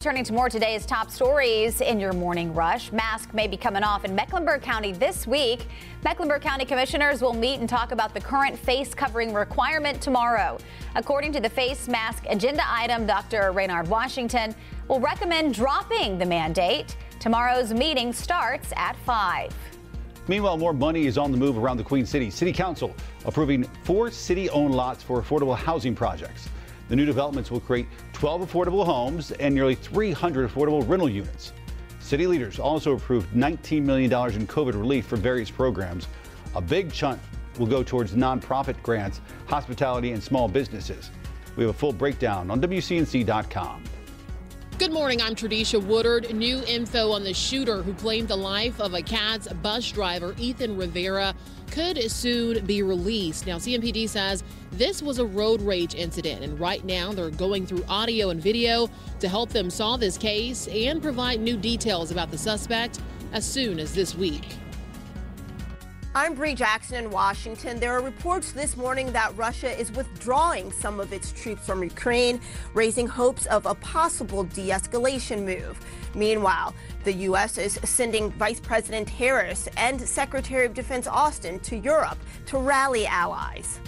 Turning to more today's top stories in your morning rush. Mask may be coming off in Mecklenburg County this week. Mecklenburg County commissioners will meet and talk about the current face covering requirement tomorrow. According to the face mask agenda item, Dr. Raynard Washington will recommend dropping the mandate. Tomorrow's meeting starts at 5. Meanwhile, more money is on the move around the Queen City. City Council approving four city owned lots for affordable housing projects. The new developments will create 12 affordable homes and nearly 300 affordable rental units. City leaders also approved $19 million in COVID relief for various programs. A big chunk will go towards nonprofit grants, hospitality, and small businesses. We have a full breakdown on WCNC.com. Good morning. I'm Tradisha Woodard. New info on the shooter who claimed the life of a CATS bus driver, Ethan Rivera, could soon be released. Now, CMPD says this was a road rage incident, and right now they're going through audio and video to help them solve this case and provide new details about the suspect as soon as this week. I'm Bree Jackson in Washington. There are reports this morning that Russia is withdrawing some of its troops from Ukraine, raising hopes of a possible de escalation move. Meanwhile, the U.S. is sending Vice President Harris and Secretary of Defense Austin to Europe to rally allies.